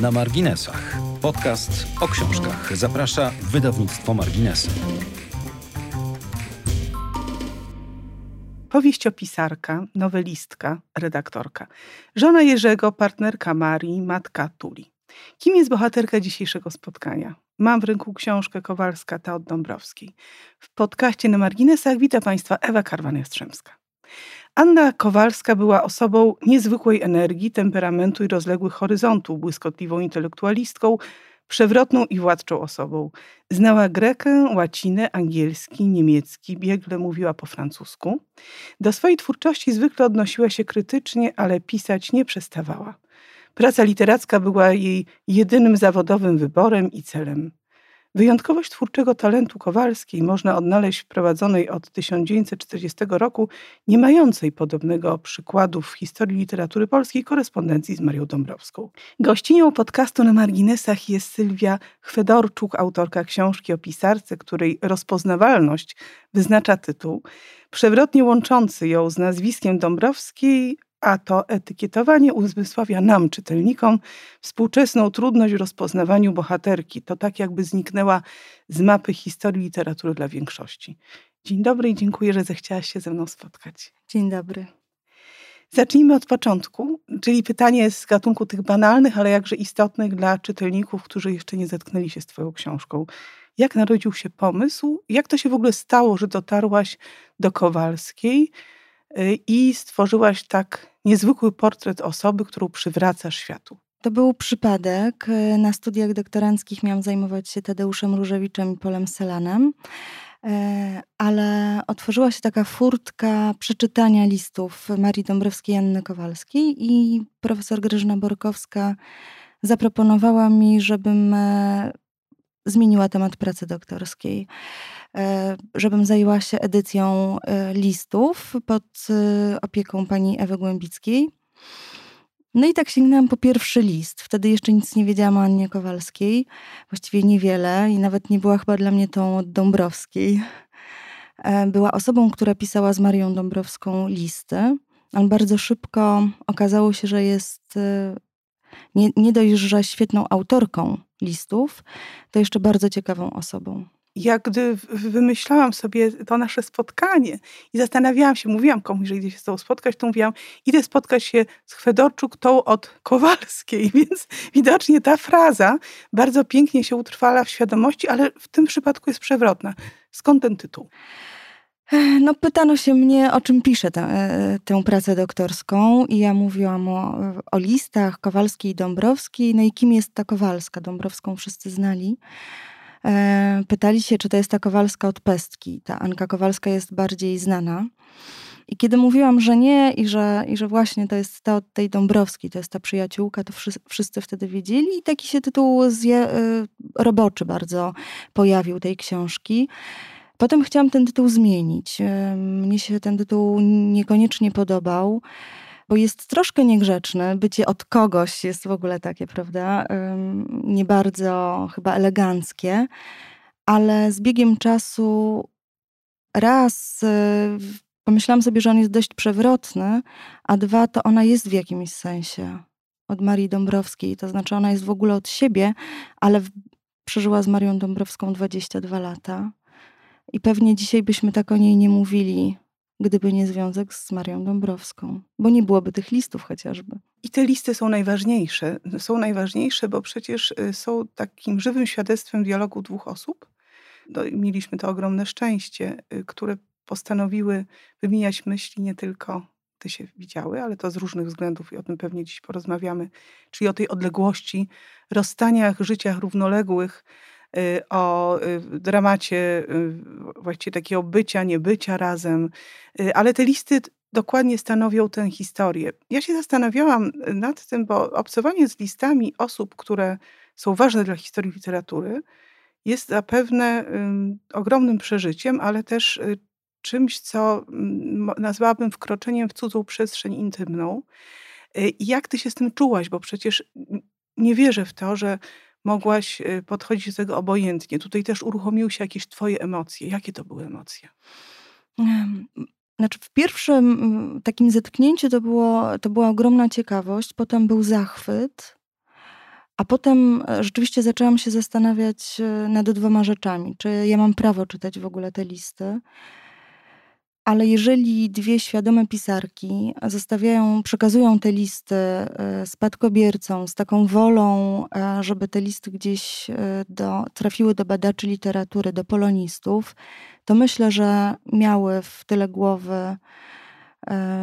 Na marginesach. Podcast o książkach. Zaprasza wydawnictwo Marginesy. Powieściopisarka, nowelistka, redaktorka. Żona Jerzego, partnerka Marii, matka Tuli. Kim jest bohaterka dzisiejszego spotkania? Mam w ręku książkę Kowalska ta od Dąbrowskiej. W podcaście na marginesach witam Państwa Ewa Karwan-Jastrzębska. Anna Kowalska była osobą niezwykłej energii, temperamentu i rozległych horyzontów, błyskotliwą intelektualistką, przewrotną i władczą osobą. Znała grekę, łacinę, angielski, niemiecki, biegle mówiła po francusku. Do swojej twórczości zwykle odnosiła się krytycznie, ale pisać nie przestawała. Praca literacka była jej jedynym zawodowym wyborem i celem. Wyjątkowość twórczego talentu Kowalskiej można odnaleźć w prowadzonej od 1940 roku, nie mającej podobnego przykładu w historii literatury polskiej, korespondencji z Marią Dąbrowską. Gościnią podcastu na marginesach jest Sylwia Chwedorczuk, autorka książki o pisarce, której rozpoznawalność wyznacza tytuł, przewrotnie łączący ją z nazwiskiem Dąbrowskiej, a to etykietowanie uzmysławia nam, czytelnikom, współczesną trudność w rozpoznawaniu bohaterki. To tak jakby zniknęła z mapy historii literatury dla większości. Dzień dobry i dziękuję, że zechciałaś się ze mną spotkać. Dzień dobry. Zacznijmy od początku, czyli pytanie z gatunku tych banalnych, ale jakże istotnych dla czytelników, którzy jeszcze nie zetknęli się z Twoją książką. Jak narodził się pomysł? Jak to się w ogóle stało, że dotarłaś do Kowalskiej? Y, i stworzyłaś tak niezwykły portret osoby, którą przywracasz światu. To był przypadek. Na studiach doktoranckich miałam zajmować się Tadeuszem Różewiczem i Polem Selanem, y, ale otworzyła się taka furtka przeczytania listów Marii Dąbrowskiej i Anny Kowalskiej i profesor Grażyna Borkowska zaproponowała mi, żebym e, zmieniła temat pracy doktorskiej. E, żebym zajęła się edycją e, listów pod e, opieką pani Ewy Głębickiej. No i tak sięgnęłam po pierwszy list. Wtedy jeszcze nic nie wiedziałam o Annie Kowalskiej. Właściwie niewiele i nawet nie była chyba dla mnie tą od Dąbrowskiej. Była osobą, która pisała z Marią Dąbrowską listy, ale bardzo szybko okazało się, że jest nie, nie dość, że świetną autorką listów, to jeszcze bardzo ciekawą osobą jak gdy wymyślałam sobie to nasze spotkanie i zastanawiałam się, mówiłam komuś, że idę się z tą spotkać, to mówiłam, idę spotkać się z Chwedorczuk, tą od Kowalskiej, więc widocznie ta fraza bardzo pięknie się utrwala w świadomości, ale w tym przypadku jest przewrotna. Skąd ten tytuł? No, pytano się mnie, o czym piszę tę, e, tę pracę doktorską, i ja mówiłam o, o listach Kowalskiej i Dąbrowskiej. No i kim jest ta Kowalska? Dąbrowską wszyscy znali. E, pytali się, czy to jest ta Kowalska od Pestki. Ta Anka Kowalska jest bardziej znana. I kiedy mówiłam, że nie i że, i że właśnie to jest ta od tej Dąbrowskiej, to jest ta przyjaciółka, to wszyscy, wtedy wiedzieli i taki się tytuł zje, roboczy bardzo pojawił tej książki. Potem chciałam ten tytuł zmienić. Mnie się ten tytuł niekoniecznie podobał bo jest troszkę niegrzeczny. Bycie od kogoś jest w ogóle takie, prawda, nie bardzo chyba eleganckie, ale z biegiem czasu raz y, pomyślałam sobie, że on jest dość przewrotny, a dwa to ona jest w jakimś sensie od Marii Dąbrowskiej, to znaczy ona jest w ogóle od siebie, ale przeżyła z Marią Dąbrowską 22 lata. I pewnie dzisiaj byśmy tak o niej nie mówili, gdyby nie związek z Marią Dąbrowską, bo nie byłoby tych listów chociażby. I te listy są najważniejsze. Są najważniejsze, bo przecież y, są takim żywym świadectwem dialogu dwóch osób. No, mieliśmy to ogromne szczęście, y, które postanowiły wymieniać myśli nie tylko te się widziały, ale to z różnych względów i o tym pewnie dziś porozmawiamy, czyli o tej odległości, rozstaniach, życiach równoległych, o y, dramacie y, właściwie takiego bycia, niebycia razem, ale te listy dokładnie stanowią tę historię. Ja się zastanawiałam nad tym, bo obcowanie z listami osób, które są ważne dla historii literatury, jest zapewne ogromnym przeżyciem, ale też czymś, co mm, nazwałabym wkroczeniem w cudzą przestrzeń intymną. Jak ty się z tym czułaś? Bo przecież nie wierzę w to, że mogłaś y, podchodzić do tego obojętnie. Tutaj też uruchomiły się jakieś twoje emocje. Jakie to były emocje? Znaczy w pierwszym takim zetknięciu to, było, to była ogromna ciekawość, potem był zachwyt, A potem e, rzeczywiście zaczęłam się zastanawiać e, nad dwoma rzeczami. Czy ja mam prawo czytać w ogóle te listy? Ale jeżeli dwie świadome pisarki zostawiają, przekazują te listy e, spadkobiercom z taką wolą, żeby te listy gdzieś do, trafiły do badaczy literatury, do polonistów, to myślę, że miały w tyle głowy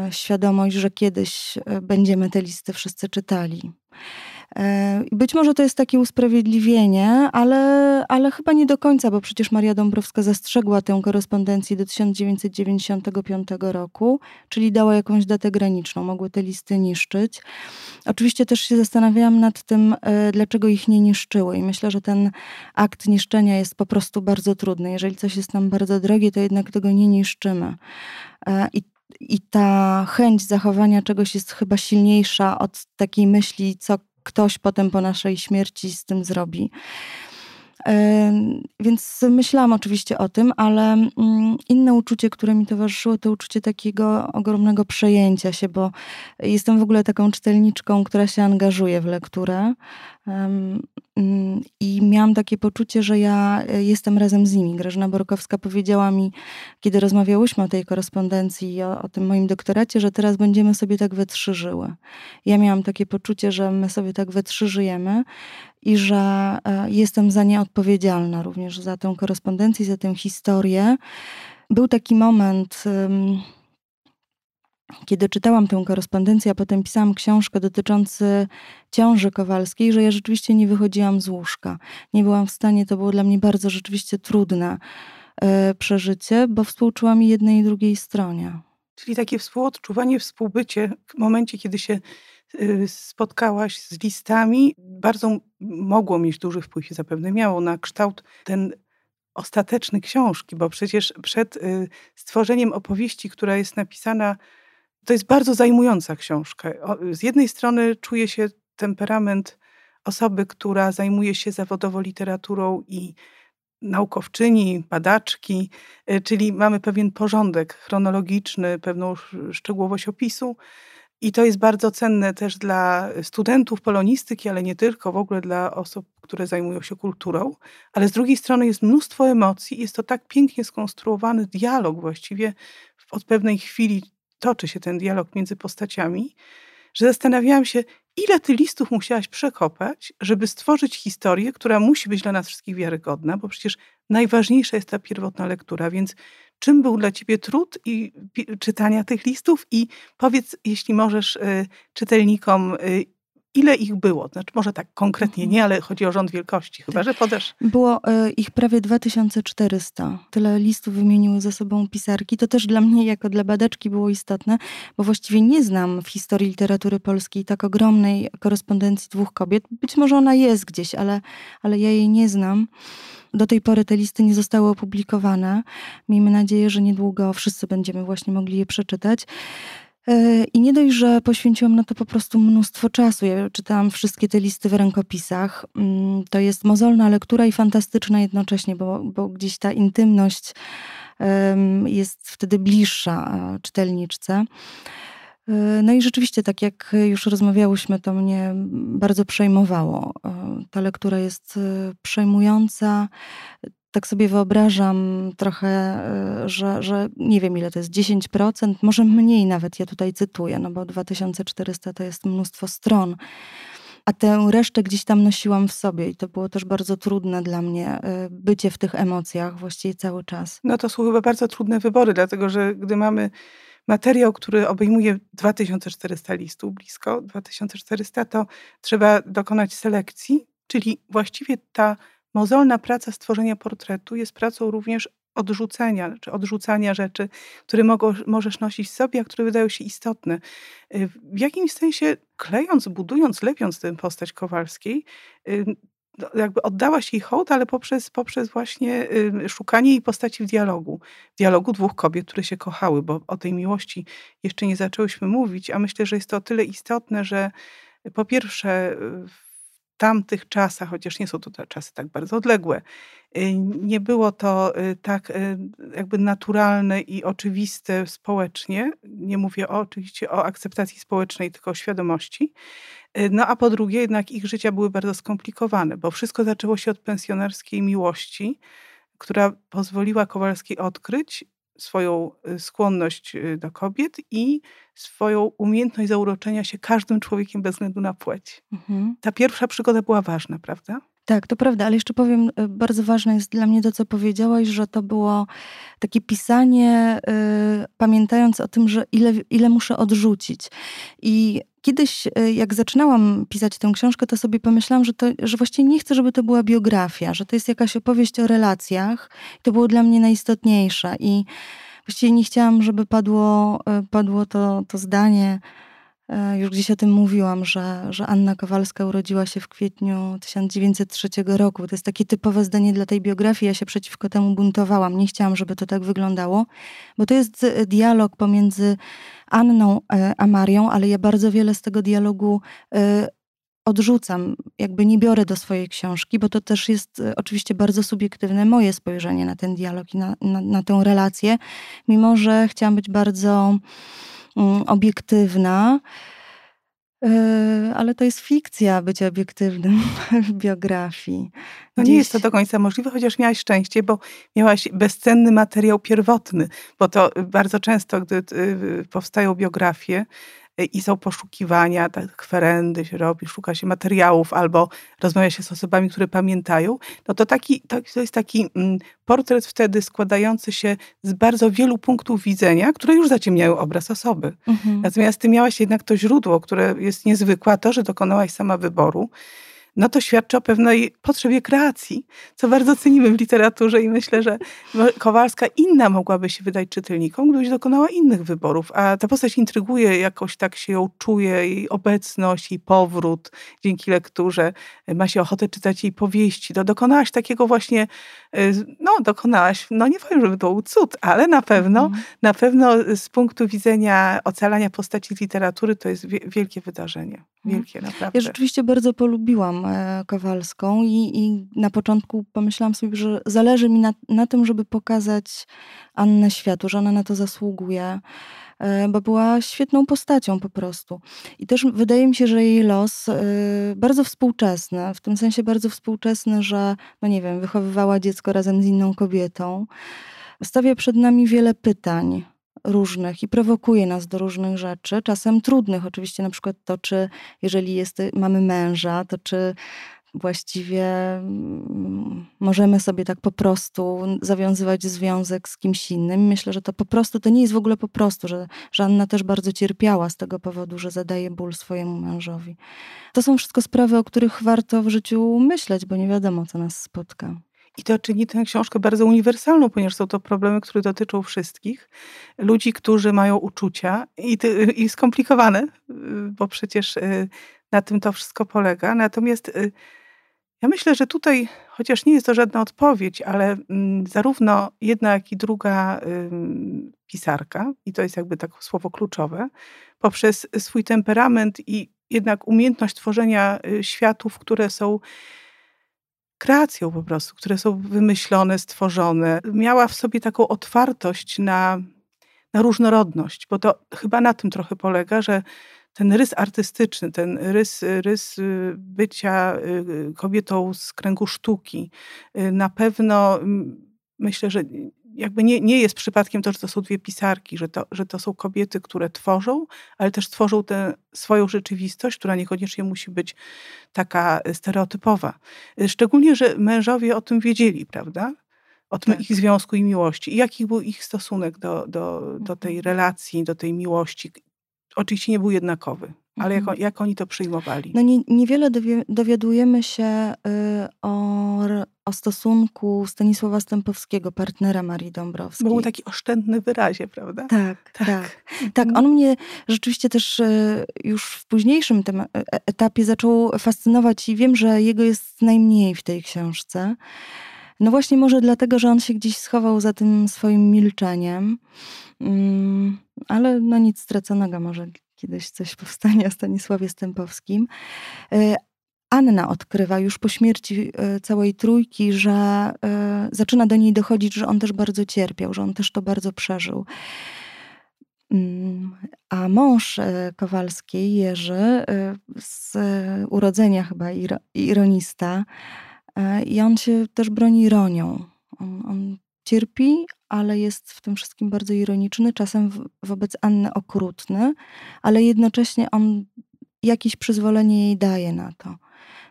świadomość, że kiedyś będziemy te listy wszyscy czytali. E, być może to jest takie usprawiedliwienie, ale, ale chyba nie do końca, bo przecież Maria Dąbrowska zastrzegła tę korespondencję do 1995 roku, czyli dała jakąś datę graniczną, mogły te listy niszczyć. Oczywiście też się zastanawiałam nad tym, e, dlaczego ich nie niszczyły i myślę, że ten akt niszczenia jest po prostu bardzo trudny. Jeżeli coś jest nam bardzo drogie, to jednak tego nie niszczymy. E, I i ta chęć zachowania czegoś jest chyba silniejsza od takiej myśli, co ktoś potem po naszej śmierci z tym zrobi. Więc myślałam oczywiście o tym, ale mm, inne uczucie, które mi towarzyszyło, to uczucie takiego ogromnego przejęcia się, bo jestem w ogóle taką czytelniczką, która się angażuje w lekturę. Mm, I miałam takie poczucie, że ja e, jestem razem z nimi. Grażyna Borkowska powiedziała mi, kiedy rozmawiałyśmy o tej korespondencji i o, o tym moim doktoracie, że teraz będziemy sobie tak we trzy żyły. Ja miałam takie poczucie, że my sobie tak we trzy żyjemy i że e, jestem za nie odpowiedzialna również za tę korespondencję, za tę historię. Był taki moment kiedy czytałam tę korespondencję, a potem pisałam książkę dotyczący ciąży kowalskiej, że ja rzeczywiście nie wychodziłam z łóżka. Nie byłam w stanie, to było dla mnie bardzo rzeczywiście trudne e, przeżycie, bo współczułam jednej i drugiej stronie. Czyli takie współodczuwanie, współbycie w momencie, kiedy się spotkałaś z listami, bardzo mogło mieć duży wpływ i zapewne miało na kształt ten ostateczny książki, bo przecież przed y, stworzeniem opowieści, która jest napisana to jest bardzo zajmująca książka. Z jednej strony czuje się temperament osoby, która zajmuje się zawodowo literaturą i naukowczyni, badaczki, y, czyli mamy pewien porządek chronologiczny, pewną szczegółowość opisu. I to jest bardzo cenne też dla studentów polonistyki, ale nie tylko, w ogóle dla osób, które zajmują się kulturą. Ale z drugiej strony jest mnóstwo emocji, jest to tak pięknie skonstruowany dialog właściwie od pewnej chwili toczy się ten dialog między postaciami, że zastanawiałam się, ile ty listów musiałaś przekopać, żeby stworzyć historię, która musi być dla nas wszystkich wiarygodna, bo przecież najważniejsza jest ta pierwotna lektura, więc czym był dla ciebie trud i czytania tych listów? I powiedz, jeśli możesz, y, czytelnikom, y, Ile ich było? Znaczy, może tak konkretnie nie, ale chodzi o rząd wielkości, chyba że podasz. Było e, ich prawie 2400. Tyle listów wymieniły ze sobą pisarki. To też dla mnie, jako dla badaczki, było istotne, bo właściwie nie znam w historii literatury polskiej tak ogromnej korespondencji dwóch kobiet. Być może ona jest gdzieś, ale, ale ja jej nie znam. Do tej pory te listy nie zostały opublikowane. Miejmy nadzieję, że niedługo wszyscy będziemy właśnie mogli je przeczytać. E, I nie dość, że poświęciłam na to po prostu mnóstwo czasu. Ja czytałam wszystkie te listy w rękopisach. Mm, to jest mozolna lektura i fantastyczna jednocześnie, bo, bo gdzieś ta intymność jest wtedy bliższa e, czytelniczce. E, no i rzeczywiście, tak jak już rozmawiałyśmy, to mnie bardzo przejmowało. Ta lektura jest przejmująca tak sobie wyobrażam trochę, e, że, że nie wiem ile to jest, 10%, może mniej nawet, ja tutaj cytuję, no bo 2400 to jest mnóstwo stron. A tę resztę gdzieś tam nosiłam w sobie i to było też bardzo trudne dla mnie, e, bycie w tych emocjach właściwie cały czas. No to są chyba bardzo trudne wybory, dlatego że gdy mamy materiał, który obejmuje 2400 listów, blisko 2400, to trzeba dokonać selekcji, czyli właściwie ta Mozolna praca stworzenia portretu jest pracą również odrzucenia, czy odrzucania rzeczy, które mogą, możesz nosić sobie, a które wydają się istotne. Y, w jakimś sensie klejąc, budując, lepiąc tę postać Kowalskiej, y, no, jakby oddałaś jej hołd, ale poprzez, poprzez właśnie y, szukanie jej postaci w dialogu. Dialogu dwóch kobiet, które się kochały, bo o tej miłości jeszcze nie zaczęłyśmy mówić, a myślę, że jest to o tyle istotne, że po pierwsze tamtych czasach, chociaż nie są to te czasy tak bardzo odległe, y, nie było to y, tak y, jakby naturalne i oczywiste społecznie. Nie mówię o, oczywiście o akceptacji społecznej, tylko o świadomości. No a po drugie, jednak ich życia były bardzo skomplikowane, bo wszystko zaczęło się od pensjonerskiej miłości, która pozwoliła Kowalskiej odkryć swoją y, skłonność y, do kobiet i swoją umiejętność zauroczenia się każdym człowiekiem bez względu na płeć. Mhm. Ta pierwsza przygoda była ważna, prawda? Tak, to prawda, ale jeszcze powiem, y, bardzo ważne jest dla mnie to, co powiedziałaś, że to było takie pisanie, yy, pamiętając o tym, że ile, ile muszę odrzucić. I kiedyś, yy, jak zaczynałam pisać tę książkę, to sobie pomyślałam, że, to, że właściwie nie chcę, żeby to była biografia, że to jest jakaś opowieść o relacjach. To było dla mnie najistotniejsze. I właściwie nie chciałam, żeby padło, yy, padło to, to zdanie E, już gdzieś o tym mówiłam, że, że Anna Kowalska urodziła się w kwietniu 1903 roku. To jest takie typowe zdanie dla tej biografii. Ja się przeciwko temu buntowałam. Nie chciałam, żeby to tak wyglądało, bo to jest e, dialog pomiędzy Anną e, a Marią, ale ja bardzo wiele z tego dialogu odrzucam, jakby nie biorę do swojej książki, bo to też jest oczywiście bardzo subiektywne moje spojrzenie na ten dialog i na, na, na tę relację, mimo że chciałam być bardzo obiektywna. E, ale to jest fikcja być obiektywnym w biografii. No nie jest to do końca możliwe, chociaż miałaś szczęście, bo miałaś bezcenny materiał pierwotny, bo to bardzo często, gdy y, powstają biografie, i są poszukiwania, tak, kwerendy się robi, szuka się materiałów albo rozmawia się z osobami, które pamiętają, no to, taki, to, to jest taki mm, portret wtedy składający się z bardzo wielu punktów widzenia, które już zaciemniają obraz osoby. Mhm. Natomiast ty miałaś jednak to źródło, które jest niezwykłe, to, że dokonałaś sama wyboru, no to świadczy o pewnej potrzebie kreacji, co bardzo cenimy w literaturze i myślę, że Kowalska inna mogłaby się wydać czytelnikom, gdybyś dokonała innych wyborów, a ta postać intryguje, jakoś tak się ją czuje, jej obecność, jej powrót dzięki lekturze, ma się ochotę czytać jej powieści. To dokonałaś takiego właśnie, y, no dokonałaś, no nie powiem, żeby to był cud, ale na pewno, mm. na pewno z punktu widzenia ocalania postaci z literatury to jest wielkie wydarzenie. Mhm. Wielkie, naprawdę. Ja rzeczywiście bardzo polubiłam E, Kowalską i, i na początku pomyślałam sobie, że zależy mi na, na tym, żeby pokazać Annę światu, że ona na to zasługuje e, bo była świetną postacią po prostu. I też wydaje mi się, że jej los e, bardzo współczesny, w tym sensie bardzo współczesny, że, no nie wiem, wychowywała dziecko razem z inną kobietą, stawia przed nami wiele pytań różnych i prowokuje nas do różnych rzeczy, czasem trudnych. Oczywiście na przykład to, czy jeżeli jest, mamy męża, to czy właściwie mm, możemy sobie tak po prostu zawiązywać związek z kimś innym. Myślę, że to po prostu, to nie jest w ogóle po prostu, że Żanna też bardzo cierpiała z tego powodu, że zadaje ból swojemu mężowi. To są wszystko sprawy, o których warto w życiu myśleć, bo nie wiadomo, co nas spotka. I to czyni tę książkę bardzo uniwersalną, ponieważ są to problemy, które dotyczą wszystkich. Ludzi, którzy mają uczucia i, i skomplikowane, bo przecież y, na tym to wszystko polega. Natomiast y, ja myślę, że tutaj, chociaż nie jest to żadna odpowiedź, ale mm, zarówno jedna, jak i druga pisarka, i to jest jakby tak słowo kluczowe, poprzez swój temperament i jednak umiejętność tworzenia y, światów, które są kreacją po prostu, które są wymyślone, stworzone. Miała w sobie taką otwartość na, na różnorodność, bo to chyba na tym trochę polega, że ten rys artystyczny, ten rys, rys y, bycia y, kobietą z kręgu sztuki, y, na pewno myślę, że jakby nie, nie jest przypadkiem to, że to są dwie pisarki, że to, że to są kobiety, które tworzą, ale też tworzą tę swoją rzeczywistość, która niekoniecznie musi być taka stereotypowa. Szczególnie, że mężowie o tym wiedzieli, prawda? O tym tak. ich związku i miłości. I jaki był ich stosunek do, do, do tej mhm. relacji, do tej miłości. Oczywiście nie był jednakowy. Ale jak, mhm. jak, oni to przyjmowali? No nie, niewiele dowiadujemy się y, o, o stosunku Stanisława Stępowskiego, partnera Marii Dąbrowskiej. Był taki oszczędny wyrazie, prawda? Tak, tak. Tak, tak on mnie rzeczywiście też y, już w późniejszym tym e, etapie zaczął fascynować i wiem, że jego jest najmniej w tej książce. No właśnie może dlatego, że on się gdzieś schował za tym swoim milczeniem. Mm, ale no nic straconego może kiedyś coś powstanie o Stanisławie Stępowskim. E, Anna odkrywa już po śmierci e, całej trójki, że e, zaczyna do niej dochodzić, że on też bardzo cierpiał, że on też to bardzo przeżył. Mm, A mąż Kowalskiej, Jerzy, z urodzenia chyba ironista, i on się też broni ironią. On, on cierpi, ale jest w tym wszystkim bardzo ironiczny, czasem wobec Anny okrutny, ale jednocześnie on jakieś przyzwolenie jej daje na to.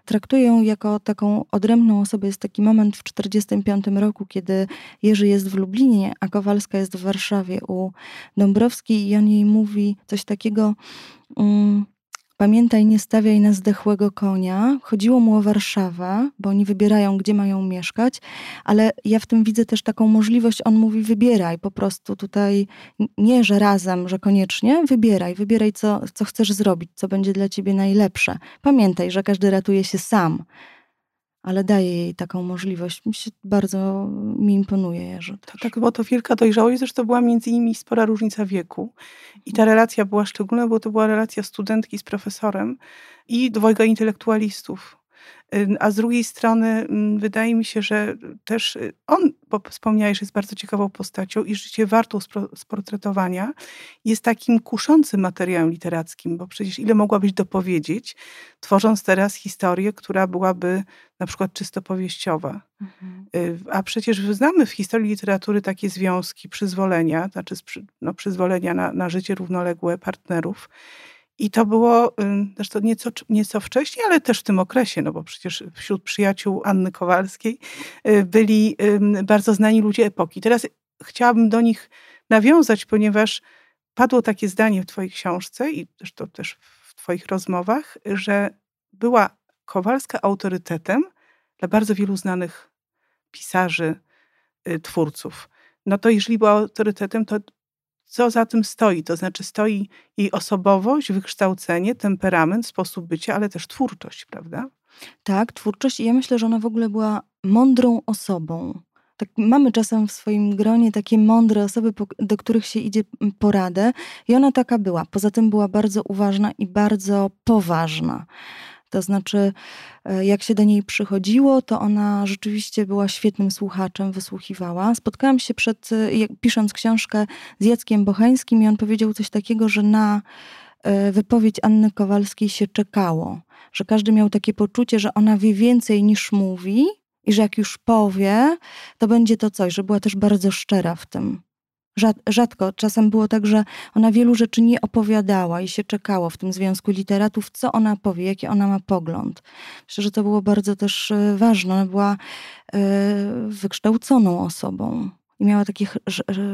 Traktuje ją jako taką odrębną osobę. Jest taki moment w 1945 roku, kiedy Jerzy jest w Lublinie, a Kowalska jest w Warszawie u Dąbrowskiej i on jej mówi coś takiego... Um, Pamiętaj, nie stawiaj na zdechłego konia. Chodziło mu o Warszawę, bo oni wybierają, gdzie mają mieszkać, ale ja w tym widzę też taką możliwość. On mówi: wybieraj po prostu tutaj, nie że razem, że koniecznie, wybieraj, wybieraj, co, co chcesz zrobić, co będzie dla ciebie najlepsze. Pamiętaj, że każdy ratuje się sam ale daje jej taką możliwość. Mi się bardzo mi imponuje, że to, tak, bo to wielka dojrzałość, zresztą była między nimi spora różnica wieku. I ta relacja była szczególna, bo to była relacja studentki z profesorem i dwojga intelektualistów. A z drugiej strony mm, wydaje mi się, że też y, on, bo wspomniałeś, jest bardzo ciekawą postacią i życie wartą sportretowania, jest takim kuszącym materiałem literackim, bo przecież ile mogłabyś dopowiedzieć, tworząc teraz historię, która byłaby na przykład czysto powieściowa. Mhm. Y, a przecież znamy w historii literatury takie związki, przyzwolenia, znaczy no, przyzwolenia na, na życie równoległe partnerów, i to było zresztą nieco, nieco wcześniej, ale też w tym okresie, no bo przecież wśród przyjaciół Anny Kowalskiej y, byli bardzo znani ludzie epoki. Teraz chciałabym do nich nawiązać, ponieważ padło takie zdanie w Twojej książce i zresztą też w Twoich rozmowach, że była Kowalska autorytetem dla bardzo wielu znanych pisarzy, y, twórców. No to jeżeli była autorytetem, to co za tym stoi. To znaczy stoi jej osobowość, wykształcenie, temperament, sposób bycia, ale też twórczość, prawda? Tak, twórczość i ja myślę, że ona w ogóle była mądrą osobą. Tak, mamy czasem w swoim gronie takie mądre osoby, do których się idzie poradę i ona taka była. Poza tym była bardzo uważna i bardzo poważna. To znaczy, e, jak się do niej przychodziło, to ona rzeczywiście była świetnym słuchaczem, wysłuchiwała. Spotkałam się przed, e, pisząc książkę z Jackiem Bocheńskim i on powiedział coś takiego, że na e, wypowiedź Anny Kowalskiej się czekało, że każdy miał takie poczucie, że ona wie więcej niż mówi i że jak już powie, to będzie to coś, że była też bardzo szczera w tym. Rzadko, czasem było tak, że ona wielu rzeczy nie opowiadała i się czekało w tym związku literatów, co ona powie, jaki ona ma pogląd. Myślę, że to było bardzo też e, ważne. Ona była e, wykształconą osobą i miała takie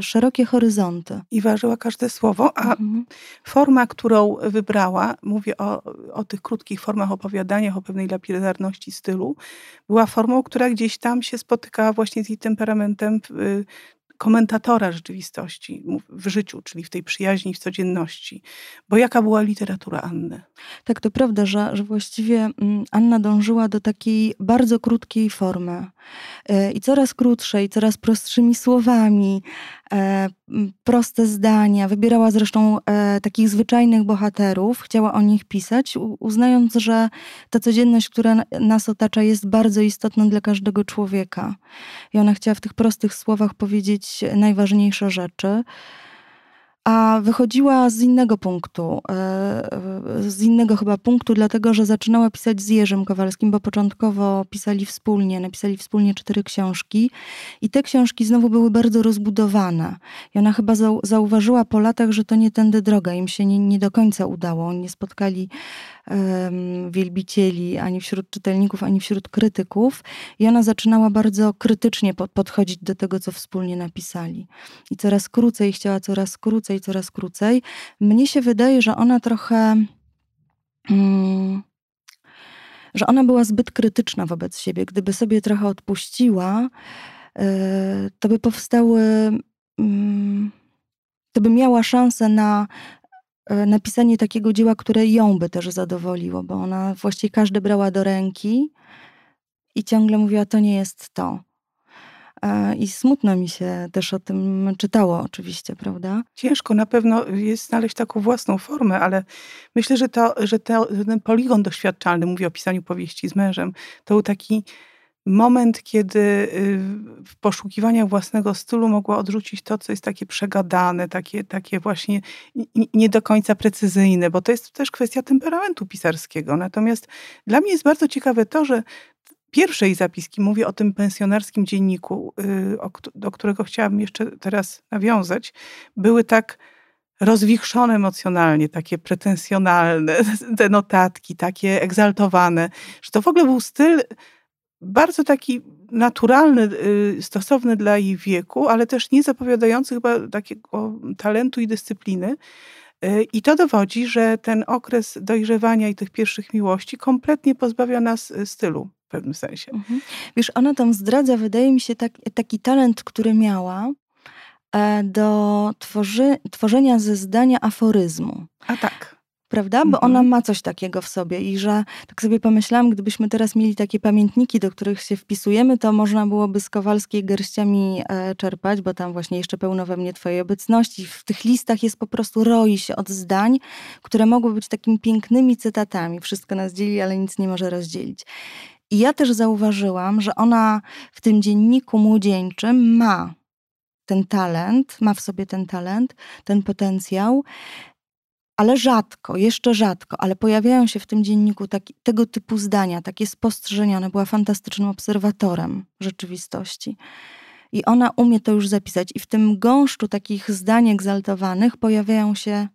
szerokie horyzonty. I ważyła każde słowo, a mhm. forma, którą wybrała, mówię o, o tych krótkich formach opowiadania, o pewnej lapidarności stylu, była formą, która gdzieś tam się spotykała właśnie z jej temperamentem komentatora rzeczywistości w życiu, czyli w tej przyjaźni, w codzienności. Bo jaka była literatura Anny? Tak, to prawda, że, że właściwie mm, Anna dążyła do takiej bardzo krótkiej formy e, i coraz krótszej, coraz prostszymi słowami, proste zdania. Wybierała zresztą e, takich zwyczajnych bohaterów, chciała o nich pisać, uznając, że ta codzienność, która nas otacza, jest bardzo istotna dla każdego człowieka. I ona chciała w tych prostych słowach powiedzieć najważniejsze rzeczy a wychodziła z innego punktu, e, z innego chyba punktu, dlatego że zaczynała pisać z Jerzym Kowalskim, bo początkowo pisali wspólnie, napisali wspólnie cztery książki i te książki znowu były bardzo rozbudowane. I ona chyba zauważyła po latach, że to nie tędy droga, im się nie, nie do końca udało. Nie spotkali wielbicieli ani wśród czytelników, ani wśród krytyków i ona zaczynała bardzo krytycznie pod, podchodzić do tego, co wspólnie napisali. I coraz krócej, chciała coraz krócej, coraz krócej. Mnie się wydaje, że ona trochę... Um, że ona była zbyt krytyczna wobec siebie. Gdyby sobie trochę odpuściła, e, to by powstały, mm, to by miała szansę na napisanie takiego dzieła, które ją by też zadowoliło, bo ona właściwie każdy brała do ręki i ciągle mówiła, to nie jest to. E, I smutno mi się też o tym czytało, oczywiście, prawda? Ciężko na pewno jest znaleźć taką własną formę, ale myślę, że, to, że ten poligon doświadczalny, mówię o pisaniu powieści z mężem, to był taki moment, kiedy y, w poszukiwaniach własnego stylu mogła odrzucić to, co jest takie przegadane, takie, takie właśnie nie do końca precyzyjne, bo to jest też kwestia temperamentu pisarskiego. Natomiast dla mnie jest bardzo ciekawe to, że pierwszej zapiski, mówię o tym pensjonarskim dzienniku, y, do którego chciałabym jeszcze teraz nawiązać, były tak rozwichrzone emocjonalnie, takie pretensjonalne, te notatki, takie egzaltowane, że to w ogóle był styl bardzo taki naturalny, y, stosowny dla jej wieku, ale też nie zapowiadający chyba takiego talentu i dyscypliny. Y, I to dowodzi, że ten okres dojrzewania i tych pierwszych miłości kompletnie pozbawia nas y, stylu w pewnym sensie. Mhm. Wiesz, ona tam zdradza, wydaje mi się, tak, taki talent, który miała e, do tworzy, tworzenia ze zdania aforyzmu. A tak prawda? Bo ona mhm. ma coś takiego w sobie i że tak sobie pomyślałam, gdybyśmy teraz mieli takie pamiętniki, do których się wpisujemy, to można byłoby z Kowalskiej garściami e, czerpać, bo tam właśnie jeszcze pełno we mnie twojej obecności. W tych listach jest po prostu roi się od zdań, które mogły być takimi pięknymi cytatami. Wszystko nas dzieli, ale nic nie może rozdzielić. I ja też zauważyłam, że ona w tym dzienniku młodzieńczym ma ten talent, ma w sobie ten talent, ten potencjał ale rzadko, jeszcze rzadko, ale pojawiają się w tym dzienniku taki, tego typu zdania, takie spostrzeżenia. Ona była fantastycznym obserwatorem rzeczywistości. I ona umie to już zapisać. I w tym gąszczu takich zdań egzaltowanych pojawiają się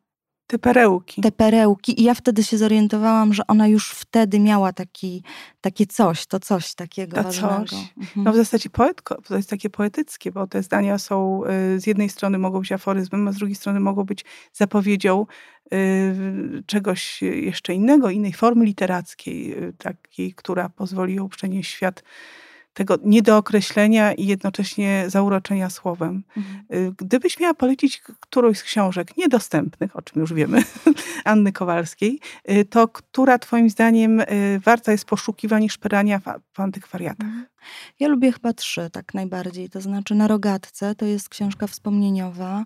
te perełki. Te perełki. I ja wtedy się zorientowałam, że ona już wtedy miała taki, takie coś, to coś takiego to ważnego. Coś. Mhm. No w zasadzie poetko, to jest takie poetyckie, bo te zdania są, y, z jednej strony mogą być aforyzmem, a z drugiej strony mogą być zapowiedzią y, czegoś jeszcze innego, innej formy literackiej, y, takiej, która pozwoli ją przenieść świat tego niedookreślenia i jednocześnie zauroczenia słowem. Mhm. Y, gdybyś miała polecić którąś z książek niedostępnych, o czym już wiemy, Anny Kowalskiej, y, to która twoim zdaniem y, warta jest poszukiwań i szperania w, w antykwariatach? Mhm. Ja lubię chyba trzy tak najbardziej. To znaczy na rogatce to jest książka wspomnieniowa,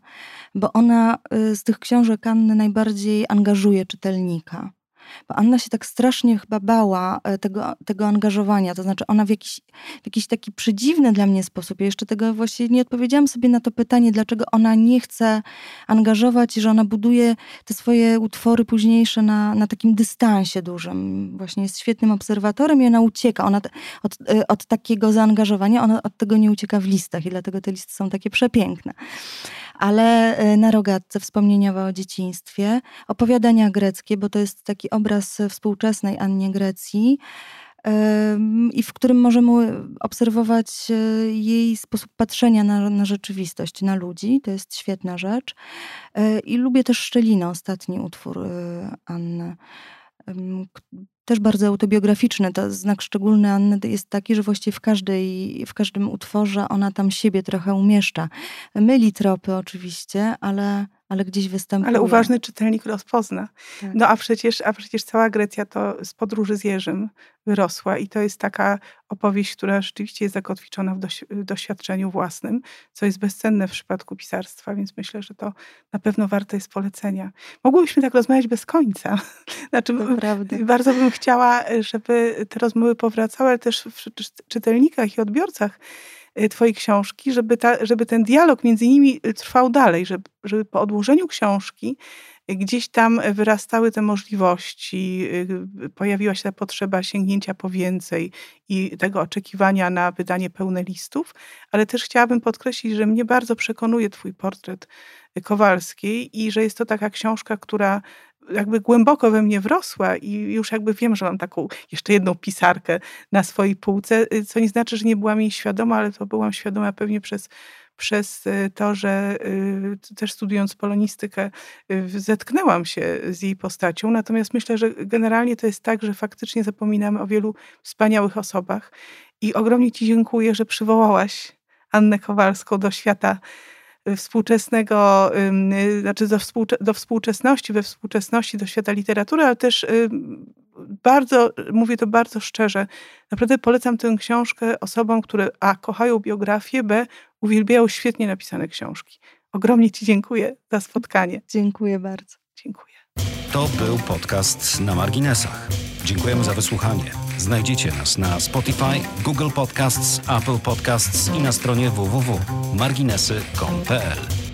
bo ona z tych książek Anny najbardziej angażuje czytelnika bo Anna się tak strasznie chyba bała e, tego, tego angażowania. To znaczy, ona w jakiś, w jakiś taki przedziwny dla mnie sposób, ja jeszcze tego właśnie nie odpowiedziałam sobie na to pytanie, dlaczego ona nie chce angażować, że ona buduje te swoje utwory późniejsze na, na takim dystansie dużym. Właśnie jest świetnym obserwatorem i ona ucieka. Ona od, e, od takiego zaangażowania, ona od tego nie ucieka w listach i dlatego te listy są takie przepiękne ale e, na rogatce wspomnieniowa o dzieciństwie, opowiadania greckie, bo to jest taki obraz współczesnej Annie Grecji i w którym możemy obserwować e, jej sposób patrzenia na, na, rzeczywistość, na ludzi. To jest świetna rzecz. E, I lubię też Szczelinę, ostatni utwór Anny też bardzo autobiograficzny. To znak szczególny Anny jest taki, że właściwie w, każdej, w każdym utworze ona tam siebie trochę umieszcza. Myli tropy oczywiście, ale ale gdzieś występuje. Ale uważny czytelnik rozpozna. Tak. No a przecież, a przecież cała Grecja to z podróży z Jerzym wyrosła i to jest taka opowieść, która rzeczywiście jest zakotwiczona w doświadczeniu własnym, co jest bezcenne w przypadku pisarstwa, więc myślę, że to na pewno warte jest polecenia. Mogłybyśmy tak rozmawiać bez końca. Znaczy, bardzo bym chciała, żeby te rozmowy powracały, ale też w czytelnikach i odbiorcach twojej książki, żeby, ta, żeby ten dialog między nimi y, trwał dalej, żeby, żeby po odłożeniu książki y, gdzieś tam wyrastały te możliwości, pojawiła się ta potrzeba sięgnięcia po więcej i tego oczekiwania na wydanie pełne listów, ale też chciałabym podkreślić, że mnie bardzo przekonuje twój portret Kowalskiej i że jest to taka książka, która jakby głęboko we mnie wrosła i już jakby wiem, że mam taką jeszcze jedną pisarkę na swojej półce, y, co nie znaczy, że nie byłam jej świadoma, ale to byłam świadoma pewnie przez, przez y, to, że y, też studiując polonistykę zetknęłam się z jej postacią. Natomiast myślę, że generalnie to jest tak, że faktycznie zapominamy o wielu wspaniałych osobach i ogromnie Ci dziękuję, że przywołałaś Annę Kowalską do świata współczesnego, znaczy do, współcze, do współczesności, we współczesności, do świata literatury, ale też bardzo, mówię to bardzo szczerze, naprawdę polecam tę książkę osobom, które a. kochają biografię, b. uwielbiają świetnie napisane książki. Ogromnie Ci dziękuję za spotkanie. Dziękuję bardzo. Dziękuję. To był podcast na marginesach. Dziękujemy za wysłuchanie. Znajdziecie nas na Spotify, Google Podcasts, Apple Podcasts i na stronie www.marginesy.pl.